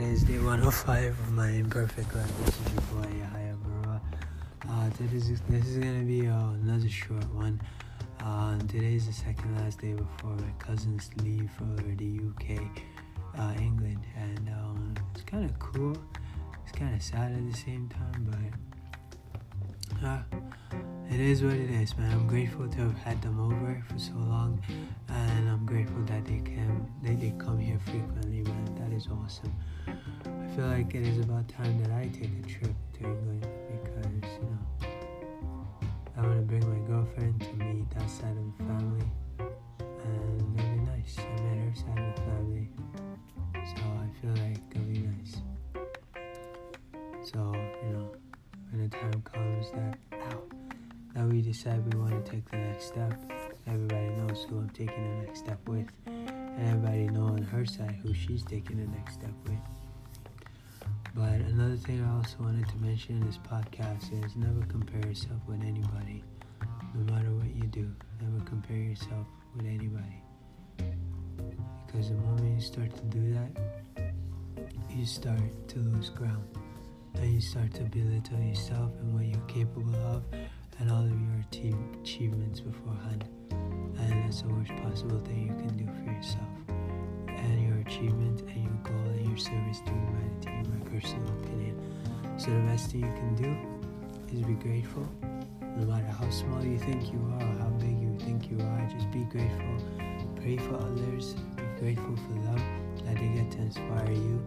is day 105 of my imperfect life. This is your boy Yahya Barua. Uh, this is this is gonna be uh, another short one. Uh, today is the second last day before my cousins leave for the UK, uh, England, and um, it's kind of cool. It's kind of sad at the same time, but uh, it is what it is, man. I'm grateful to have had them over for so long, and I'm grateful that they can awesome. I feel like it is about time that I take a trip to England because you know I want to bring my girlfriend to meet that side of the family, and it'll be nice. I met her side of the family, so I feel like it'll be nice. So you know, when the time comes that ow that we decide we want to take the next step. Everybody knows who I'm taking the next step with, and everybody know on her side who she's taking the next step with. But another thing I also wanted to mention in this podcast is never compare yourself with anybody. No matter what you do, never compare yourself with anybody. Because the moment you start to do that, you start to lose ground. And you start to belittle yourself and what you're capable of and all of your achievements beforehand. And that's the worst possible thing you can do yourself. And your achievement and your goal and your service to humanity, in my personal opinion. So the best thing you can do is be grateful. No matter how small you think you are, or how big you think you are, just be grateful. Pray for others. Be grateful for them that they get to inspire you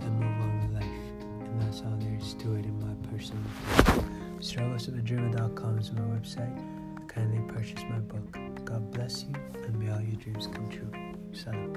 and move on with life. And that's all there is to it in my personal opinion. Strugglesofadreamer.com is my website. Kindly purchase my book. God bless you and may all your dreams come Salam.